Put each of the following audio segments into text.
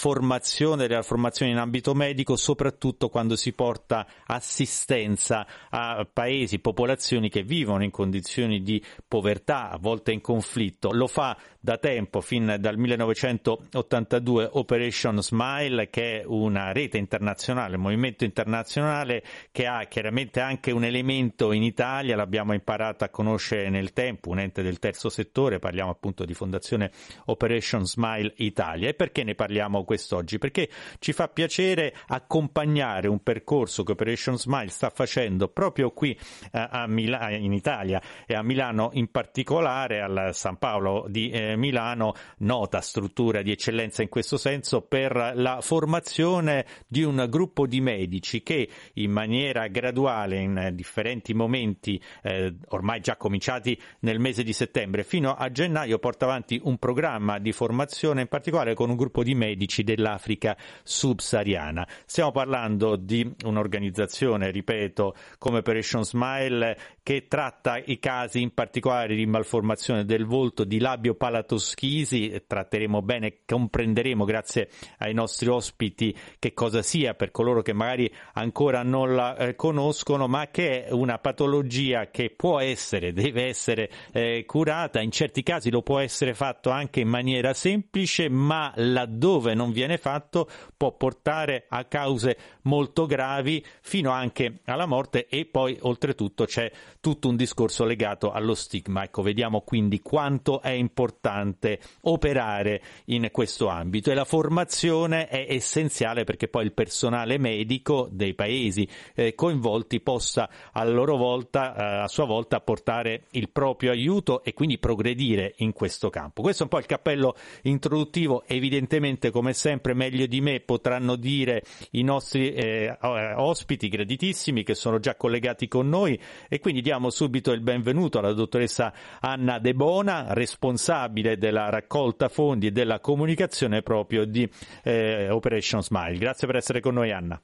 formazione, della formazione in ambito medico, soprattutto quando si porta assistenza a paesi, popolazioni che vivono in condizioni di povertà, a volte in conflitto. Lo fa da tempo, fin dal 1982, Operation Smile, che è una rete internazionale, un movimento internazionale che ha chiaramente anche un elemento in Italia, l'abbiamo imparato a conoscere nel tempo, un ente del terzo settore, parliamo appunto di Fondazione Operation Smile Italia. E perché ne parliamo quest'oggi? Perché ci fa piacere accompagnare un percorso che Operation Smile sta facendo proprio qui eh, a Mil- in Italia e a Milano in particolare, al San Paolo di eh, Milano, nota struttura di eccellenza in questo senso, per la formazione di un gruppo di medici che in maniera graduale, in differenti momenti, eh, ormai già cominciati nel mese di settembre, fino a gennaio, porta avanti un programma di formazione, in particolare con un gruppo di medici dell'Africa subsahariana. Stiamo parlando di un'organizzazione, ripeto, come Operation Smile, che tratta i casi in particolare di malformazione del volto, di labio palatino Toschisi, tratteremo bene, comprenderemo grazie ai nostri ospiti che cosa sia per coloro che magari ancora non la eh, conoscono, ma che è una patologia che può essere, deve essere eh, curata, in certi casi lo può essere fatto anche in maniera semplice, ma laddove non viene fatto può portare a cause molto gravi fino anche alla morte e poi oltretutto c'è tutto un discorso legato allo stigma. Ecco, vediamo quindi quanto è importante operare in questo ambito e la formazione è essenziale perché poi il personale medico dei paesi eh, coinvolti possa a loro volta, eh, a sua volta, portare il proprio aiuto e quindi progredire in questo campo. Questo è un po' il cappello introduttivo, evidentemente come sempre meglio di me potranno dire i nostri eh, ospiti graditissimi che sono già collegati con noi e quindi diamo subito il benvenuto alla dottoressa Anna De Bona, responsabile della raccolta fondi e della comunicazione proprio di eh, Operation Smile. Grazie per essere con noi Anna.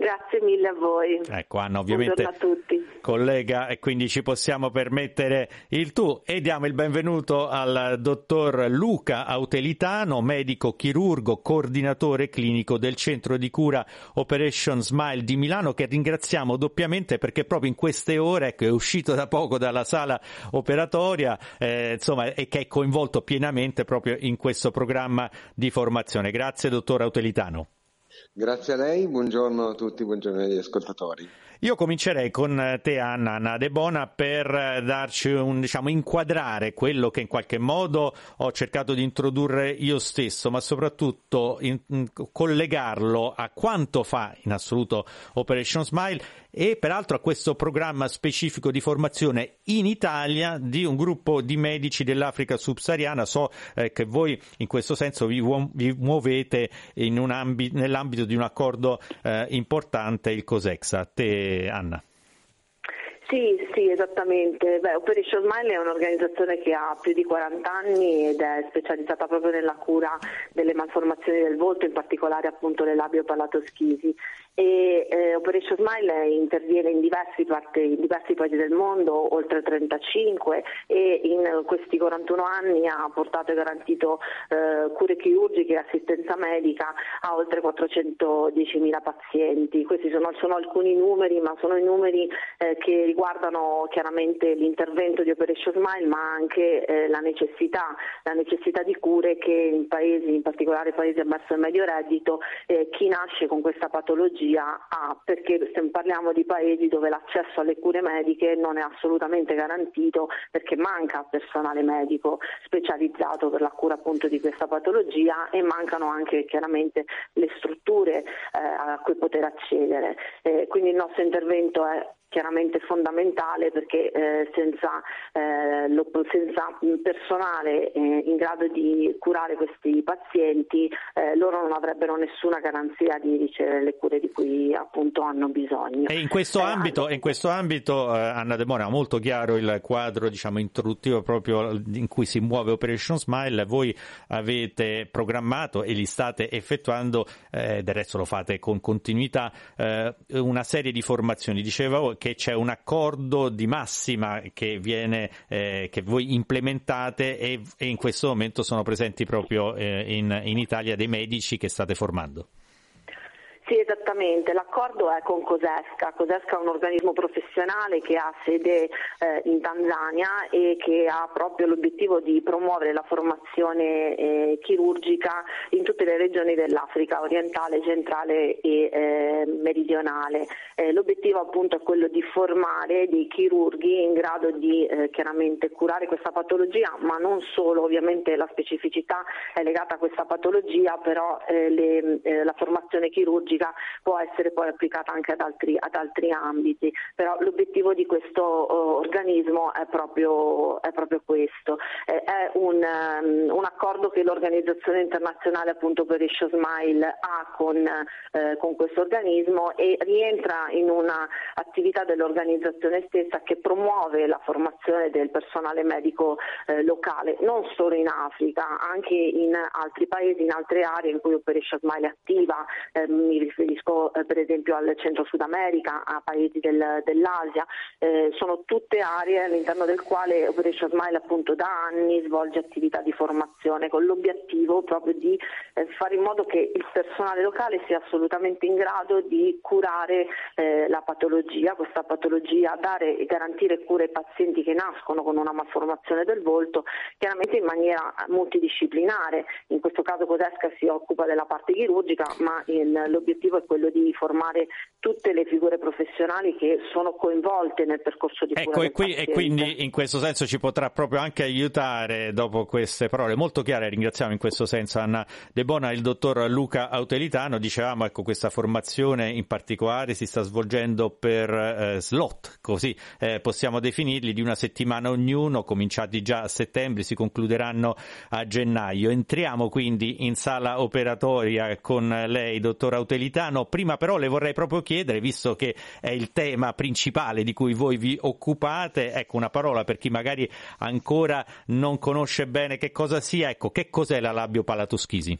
Grazie mille a voi. Ecco Anna, ovviamente a tutti. collega e quindi ci possiamo permettere il tu e diamo il benvenuto al dottor Luca Autelitano, medico chirurgo, coordinatore clinico del centro di cura Operation Smile di Milano che ringraziamo doppiamente perché proprio in queste ore ecco, è uscito da poco dalla sala operatoria eh, insomma, e che è coinvolto pienamente proprio in questo programma di formazione. Grazie dottor Autelitano. Grazie a lei, buongiorno a tutti, buongiorno agli ascoltatori. Io comincerei con te Anna, Anna De Bona per darci un, diciamo, inquadrare quello che in qualche modo ho cercato di introdurre io stesso, ma soprattutto in, in, collegarlo a quanto fa in assoluto Operation Smile e peraltro a questo programma specifico di formazione in Italia di un gruppo di medici dell'Africa subsahariana. So eh, che voi in questo senso vi, vi muovete ambi- nell'ambito di un accordo eh, importante, il COSEXA. Te Anna. Sì, sì, esattamente. Beh, Operation Smile è un'organizzazione che ha più di 40 anni ed è specializzata proprio nella cura delle malformazioni del volto, in particolare appunto le labio-palatoschisi e eh, Operation Smile interviene in diversi, parte, in diversi, paesi del mondo, oltre 35 e in questi 41 anni ha portato e garantito eh, cure chirurgiche e assistenza medica a oltre 410.000 pazienti. Questi sono, sono, alcuni numeri, ma sono i numeri eh, che riguardano chiaramente l'intervento di Operation Smile, ma anche eh, la necessità, la, necessità, di cure che in paesi, in particolare paesi a basso e medio reddito, eh, chi nasce con questa patologia tecnologia ha, perché parliamo di paesi dove l'accesso alle cure mediche non è assolutamente garantito perché manca personale medico specializzato per la cura appunto di questa patologia e mancano anche chiaramente le strutture eh, a cui poter accedere. Eh, quindi il nostro intervento è chiaramente fondamentale perché eh, senza, eh, lo, senza, personale eh, in grado di curare questi pazienti eh, loro non avrebbero nessuna garanzia di ricevere le cure di cui appunto hanno bisogno. E in questo eh, ambito, in questo ambito eh, Anna De Mora, molto chiaro il quadro diciamo, introduttivo proprio in cui si muove Operation Smile, voi avete programmato e li state effettuando, del resto lo fate con continuità, una serie di formazioni. Dicevo che c'è un accordo di massima che, viene, eh, che voi implementate e, e, in questo momento sono presenti proprio eh, in, in Italia dei medici che state formando. Sì, esattamente. L'accordo è con Cosesca. Cosesca è un organismo professionale che ha sede eh, in Tanzania e che ha proprio l'obiettivo di promuovere la formazione eh, chirurgica in tutte le regioni dell'Africa orientale, centrale e eh, meridionale. Eh, l'obiettivo appunto è quello di formare dei chirurghi in grado di eh, chiaramente curare questa patologia, ma non solo, ovviamente la specificità è legata a questa patologia, però eh, le, la formazione chirurgica politica può essere poi applicata anche ad altri, ad altri ambiti, però l'obiettivo di questo uh, organismo è proprio, è proprio questo. È un, um, un, accordo che l'Organizzazione Internazionale appunto per Isho Smile ha con, eh, con questo organismo e rientra in un'attività dell'organizzazione stessa che promuove la formazione del personale medico eh, locale, non solo in Africa, anche in altri paesi, in altre aree in cui Operation Smile è attiva, eh, mi riferisco eh, per esempio al centro Sud America, a paesi del, dell'Asia, eh, sono tutte aree all'interno del quale Operation Smile appunto da anni svolge attività di formazione con l'obiettivo proprio di eh, fare in modo che il personale locale sia assolutamente in grado di curare eh, la patologia, questa patologia, dare e garantire cure ai pazienti che nascono con una malformazione del volto, chiaramente in maniera multidisciplinare. In questo caso Codesca si occupa della parte chirurgica, ma il, l'obiettivo è quello di formare tutte le figure professionali che sono coinvolte nel percorso di ecco, cura e, qui, e quindi in questo senso ci potrà proprio anche aiutare dopo queste parole molto chiare, ringraziamo in questo senso Anna De Bona, il dottor Luca Autelitano, dicevamo ecco questa formazione in particolare si sta svolgendo per eh, slot, così eh, possiamo definirli, di una settimana ognuno, cominciati già a settembre, si concluderanno a gennaio. Entriamo quindi in sala operatoria con lei, dottor Autelitano. Prima però le vorrei proprio chiedere, visto che è il tema principale di cui voi vi occupate, ecco una parola per chi magari ancora non conosce bene che cosa sia, ecco che cos'è la labiopalatoschisi?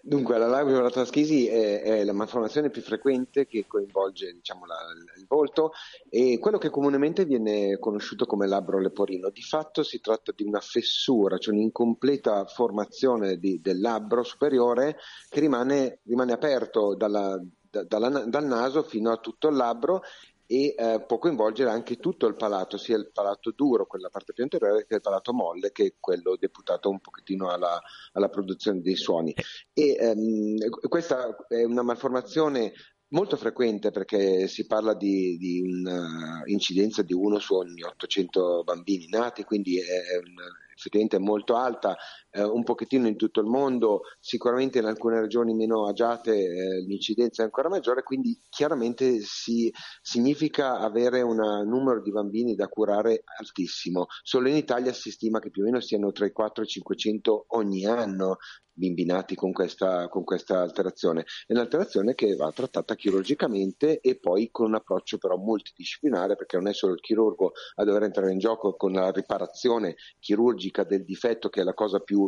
Dunque, la labiopalatoschisi è, è la malformazione più frequente che coinvolge diciamo, la, il volto e quello che comunemente viene conosciuto come labbro leporino. Di fatto si tratta di una fessura, cioè un'incompleta formazione di, del labbro superiore che rimane, rimane aperto dalla, da, dalla, dal naso fino a tutto il labbro e eh, può coinvolgere anche tutto il palato, sia il palato duro, quella parte più anteriore, che il palato molle, che è quello deputato un pochettino alla, alla produzione dei suoni. E, ehm, questa è una malformazione molto frequente perché si parla di, di un'incidenza di uno su ogni 800 bambini nati, quindi è un effettivamente molto alta, eh, un pochettino in tutto il mondo, sicuramente in alcune regioni meno agiate eh, l'incidenza è ancora maggiore, quindi chiaramente si, significa avere un numero di bambini da curare altissimo. Solo in Italia si stima che più o meno siano tra i 4 e i 500 ogni anno bimbi nati con questa, con questa alterazione. È un'alterazione che va trattata chirurgicamente e poi con un approccio però multidisciplinare perché non è solo il chirurgo a dover entrare in gioco con la riparazione chirurgica del difetto che è la cosa più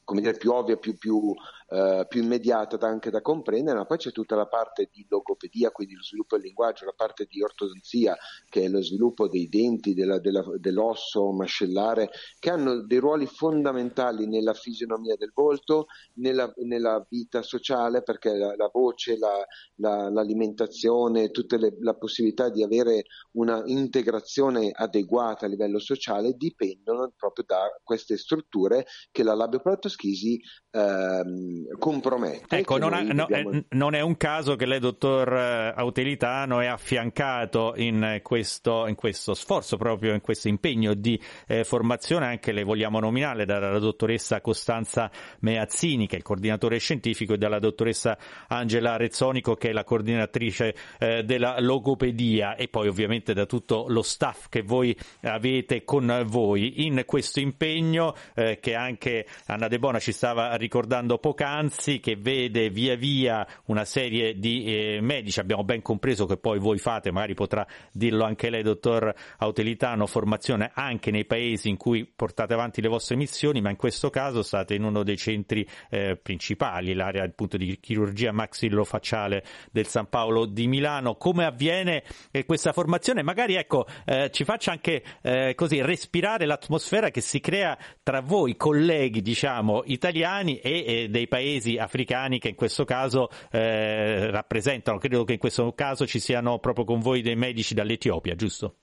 come dire, più ovvia, più, più, eh, più immediata anche da comprendere, ma poi c'è tutta la parte di logopedia, quindi lo sviluppo del linguaggio, la parte di ortodonzia, che è lo sviluppo dei denti, della, della, dell'osso mascellare, che hanno dei ruoli fondamentali nella fisionomia del volto, nella, nella vita sociale, perché la, la voce, la, l'alimentazione, tutta la possibilità di avere una integrazione adeguata a livello sociale dipendono proprio da queste strutture che la labioplatoscopia Schisi ehm, compromette. Ecco, non, ha, no, dobbiamo... eh, non, è un caso che lei, dottor eh, Autelitano, è affiancato in questo, in questo sforzo, proprio in questo impegno di eh, formazione, anche le vogliamo nominare, dalla dottoressa Costanza Meazzini, che è il coordinatore scientifico, e dalla dottoressa Angela Rezzonico, che è la coordinatrice eh, della logopedia, e poi ovviamente da tutto lo staff che voi avete con voi in questo impegno eh, che anche Anna De Bona ci stava ricordando poc'anzi, che vede via via una serie di eh, medici, abbiamo ben compreso che poi voi fate, magari potrà dirlo anche lei, dottor Autelitano, formazione anche nei paesi in cui portate avanti le vostre missioni, ma in questo caso state in uno dei centri eh, principali, l'area appunto di chirurgia maxillofacciale del San Paolo di Milano. Come avviene eh, questa formazione? Magari ecco, eh, ci faccia anche eh, così respirare l'atmosfera che si crea tra voi, colleghi, diciamo, italiani e, e dei paesi africani che in questo caso eh, rappresentano. Credo che in questo caso ci siano proprio con voi dei medici dall'Etiopia, giusto?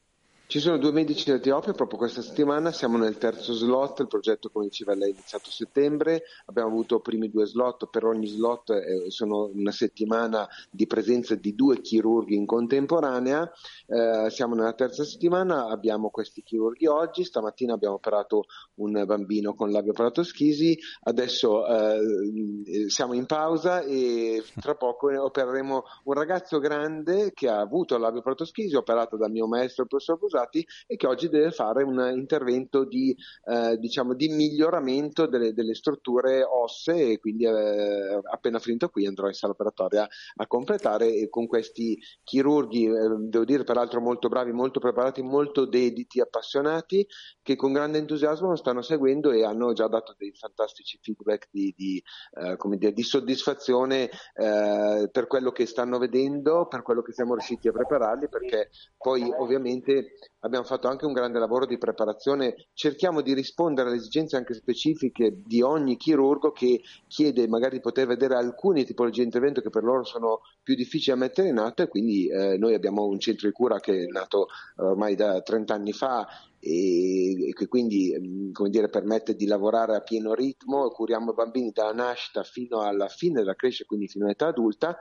Ci sono due medici d'Etiopia proprio questa settimana, siamo nel terzo slot, il progetto come diceva lei è iniziato a settembre, abbiamo avuto i primi due slot, per ogni slot eh, sono una settimana di presenza di due chirurghi in contemporanea, eh, siamo nella terza settimana, abbiamo questi chirurghi oggi, stamattina abbiamo operato un bambino con labio schisi, adesso eh, siamo in pausa e tra poco opereremo un ragazzo grande che ha avuto labio schisi, operato dal mio maestro il professor Busani, usati e che oggi deve fare un intervento di, eh, diciamo, di miglioramento delle, delle, strutture ossee e quindi eh, appena finito qui andrò in sala operatoria a completare e con questi chirurghi, eh, devo dire peraltro molto bravi, molto preparati, molto dediti, appassionati, che con grande entusiasmo lo stanno seguendo e hanno già dato dei fantastici feedback di, di, eh, dire, di soddisfazione eh, per quello che stanno vedendo, per quello che siamo riusciti a prepararli, perché poi ovviamente abbiamo fatto anche un grande lavoro di preparazione, cerchiamo di rispondere alle esigenze anche specifiche di ogni chirurgo che chiede magari di poter vedere alcune tipologie di intervento che per loro sono più difficili da mettere in atto e quindi eh, noi abbiamo un centro di cura che è nato eh, ormai da 30 anni fa e, che quindi mm, dire, permette di lavorare a pieno ritmo, curiamo bambini dalla nascita fino alla fine della crescita, quindi fino all'età adulta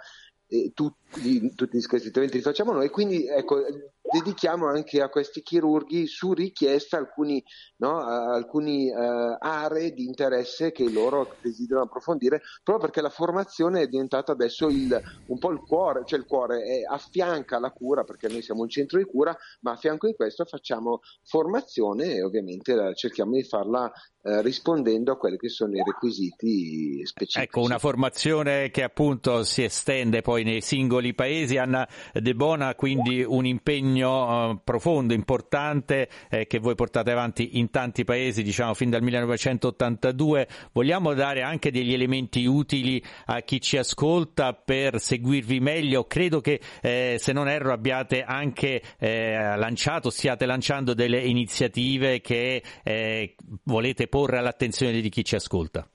e tutti, tutti questi interventi li facciamo noi, quindi ecco, dedichiamo anche a questi chirurghi su richiesta alcuni, no, alcuni uh, aree di interesse che loro desiderano approfondire, proprio perché la formazione è diventata adesso il, un po' il cuore, cioè il cuore è, affianca la cura, perché noi siamo un centro di cura, ma a fianco di questo facciamo formazione e ovviamente cerchiamo di farla uh, rispondendo a quelli che sono i requisiti specifici. Ecco, una formazione che appunto si estende poi nei singoli paesi. Anna De Bona, quindi un impegno impegno eh, profondo, importante eh, che voi portate avanti in tanti paesi, diciamo fin dal 1982. Vogliamo dare anche degli elementi utili a chi ci ascolta per seguirvi meglio. Credo che, eh, se non erro, abbiate anche eh, lanciato, stiate lanciando delle iniziative che eh, volete porre all'attenzione di chi ci ascolta.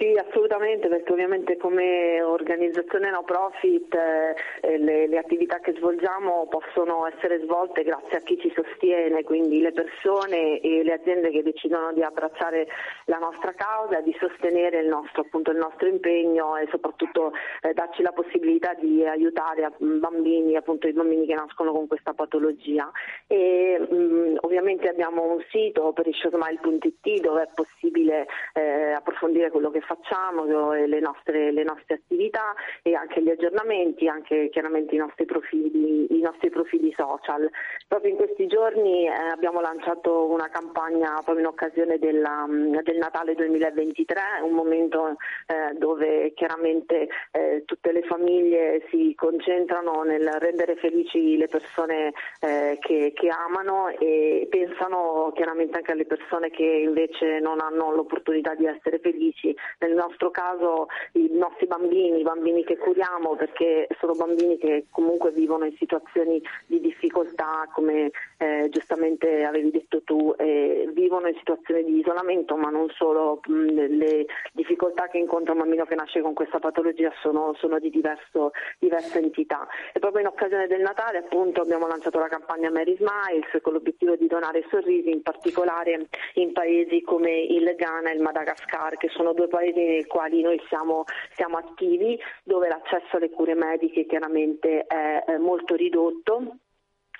Sì, assolutamente, perché ovviamente come organizzazione no profit eh, le, le, attività che svolgiamo possono essere svolte grazie a chi ci sostiene, quindi le persone e le aziende che decidono di abbracciare la nostra causa, di sostenere il nostro, appunto, il nostro impegno e soprattutto eh, darci la possibilità di aiutare a, bambini, appunto i bambini che nascono con questa patologia. E, mh, ovviamente abbiamo un sito perishosmile.it dove è possibile eh, approfondire quello che facciamo, le nostre, le nostre, attività e anche gli aggiornamenti, anche chiaramente i nostri profili, i nostri profili social. Proprio in questi giorni eh, abbiamo lanciato una campagna proprio in occasione della, mm, del Natale 2023, un momento eh, dove chiaramente eh, tutte le famiglie si concentrano nel rendere felici le persone eh, che, che amano e pensano chiaramente anche alle persone che invece non hanno l'opportunità di essere felici nel nostro caso i nostri bambini, i bambini che curiamo perché sono bambini che comunque vivono in situazioni di difficoltà come eh, giustamente avevi detto tu, eh, vivono in situazioni di isolamento ma non solo, mh, le difficoltà che incontra un bambino che nasce con questa patologia sono, sono di diverso, diversa entità. E proprio in occasione del Natale appunto abbiamo lanciato la campagna Mary Smiles con l'obiettivo di donare sorrisi in particolare in paesi come il Ghana e il Madagascar che sono due paesi nei quali noi siamo, siamo attivi, dove l'accesso alle cure mediche chiaramente è, molto ridotto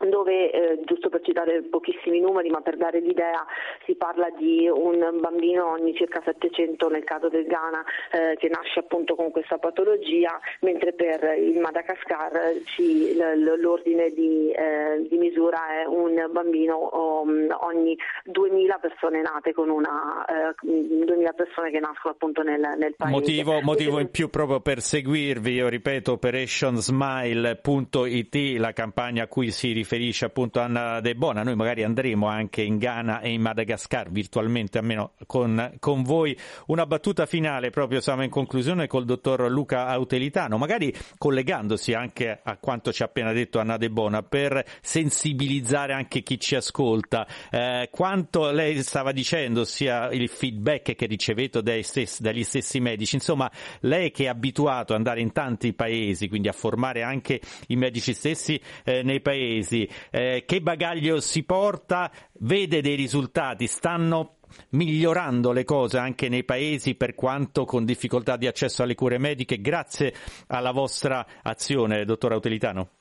dove, eh, giusto per citare pochissimi numeri, ma per dare l'idea, si parla di un bambino ogni circa 700 nel caso del Ghana eh, che nasce appunto con questa patologia, mentre per il Madagascar ci, l'ordine di, eh, di, misura è un bambino ogni 2000 persone nate con una 2000 eh, persone che nascono appunto nel, nel paese. Motivo, motivo in più proprio per seguirvi, io ripeto, operationsmile.it, la campagna a cui si riferisce riferisce appunto Anna De Bona, noi magari andremo anche in Ghana e in Madagascar virtualmente, almeno con, con voi. Una battuta finale, proprio siamo in conclusione col dottor Luca Autelitano, magari collegandosi anche a quanto ci ha appena detto Anna De Bona, per sensibilizzare anche chi ci ascolta. Eh, quanto lei stava dicendo, sia il feedback che ricevete dai stessi, dagli stessi medici, insomma, lei che è abituato ad andare in tanti paesi, quindi a formare anche i medici stessi eh, nei paesi, eh, che bagaglio si porta, vede dei risultati, stanno migliorando le cose anche nei paesi per quanto con difficoltà di accesso alle cure mediche grazie alla vostra azione, dottor Autelitano?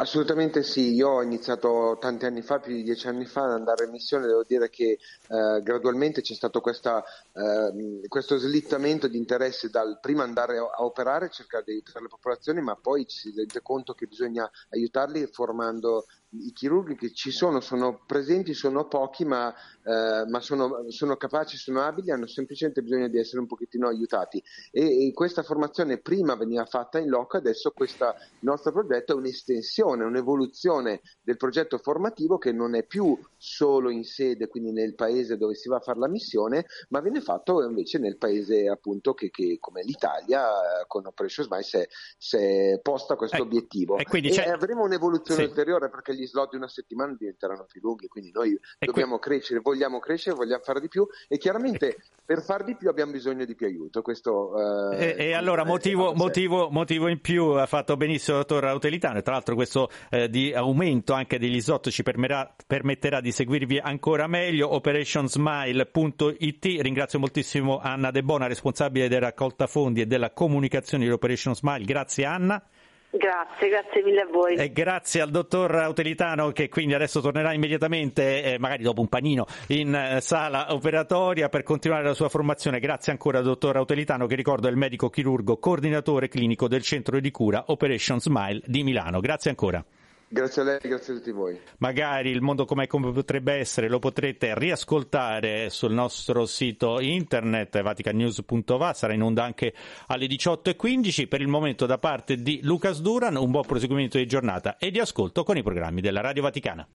Assolutamente sì, io ho iniziato tanti anni fa, più di dieci anni fa, ad andare in missione, devo dire che eh, gradualmente c'è stato questa, eh, questo slittamento di interesse dal prima andare a operare, cercare di aiutare le popolazioni, ma poi ci si rende conto che bisogna aiutarli formando i chirurghi che ci sono, sono presenti, sono pochi, ma, eh, ma sono, sono, capaci, sono abili, hanno semplicemente bisogno di essere un pochettino aiutati. E, e questa formazione prima veniva fatta in loco, adesso questo nostro progetto è un'estensione, un'evoluzione del progetto formativo che non è più solo in sede, quindi nel paese dove si va a fare la missione, ma viene fatto invece nel paese appunto che, che come l'Italia con Operation Smile si è posta questo ecco, obiettivo. E, e avremo un'evoluzione sì. ulteriore perché gli slot di una settimana diventeranno più lunghi, quindi noi e dobbiamo que- crescere, vogliamo crescere, vogliamo fare di più e chiaramente per far di più abbiamo bisogno di più aiuto. Questo, eh, e, e, allora motivo, motivo, motivo, in più ha fatto benissimo il dottor Autelitano tra l'altro questo eh, di aumento anche degli slot ci permetterà, permetterà di seguirvi ancora meglio. operationsmile.it ringrazio moltissimo Anna De Bona, responsabile della raccolta fondi e della comunicazione di Operation Smile. Grazie Anna. Grazie, grazie mille a voi. E grazie al dottor Autelitano che quindi adesso tornerà immediatamente, eh, magari dopo un panino, in eh, sala operatoria per continuare la sua formazione. Grazie ancora al dottor Autelitano che ricordo è il medico chirurgo coordinatore clinico del centro di cura Operation Smile di Milano. Grazie ancora. Grazie a lei, grazie a tutti voi. Magari il mondo com'è come potrebbe essere lo potrete riascoltare sul nostro sito internet vaticanews.va, sarà in onda anche alle 18.15. Per il momento da parte di Lucas Duran un buon proseguimento di giornata e di ascolto con i programmi della Radio Vaticana.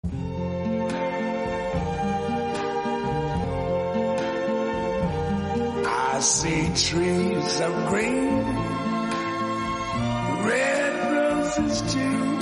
I see trees of green, red roses too.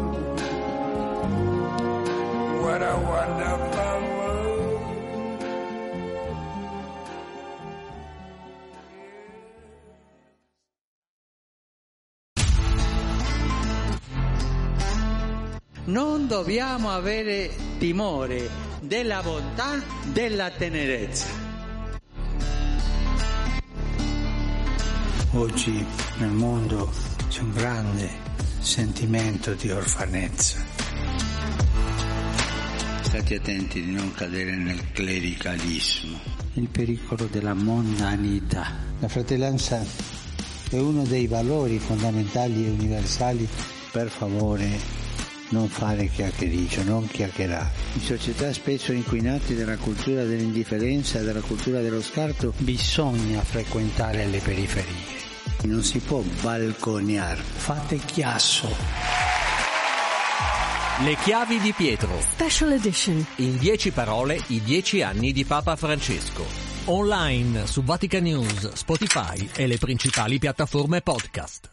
what a wonderful world. Non dobbiamo avere timore della bontà, della tenerezza. Oggi nel mondo c'è un grande sentimento di orfanezza. State attenti di non cadere nel clericalismo. Il pericolo della mondanità. La fratellanza è uno dei valori fondamentali e universali. Per favore non fare chiacchiericcio, non chiacchierare. In società spesso inquinate dalla cultura dell'indifferenza e dalla cultura dello scarto bisogna frequentare le periferie. Non si può balconiare. Fate chiasso. Le chiavi di Pietro. Special Edition. In dieci parole, i dieci anni di Papa Francesco. Online su Vatican News, Spotify e le principali piattaforme podcast.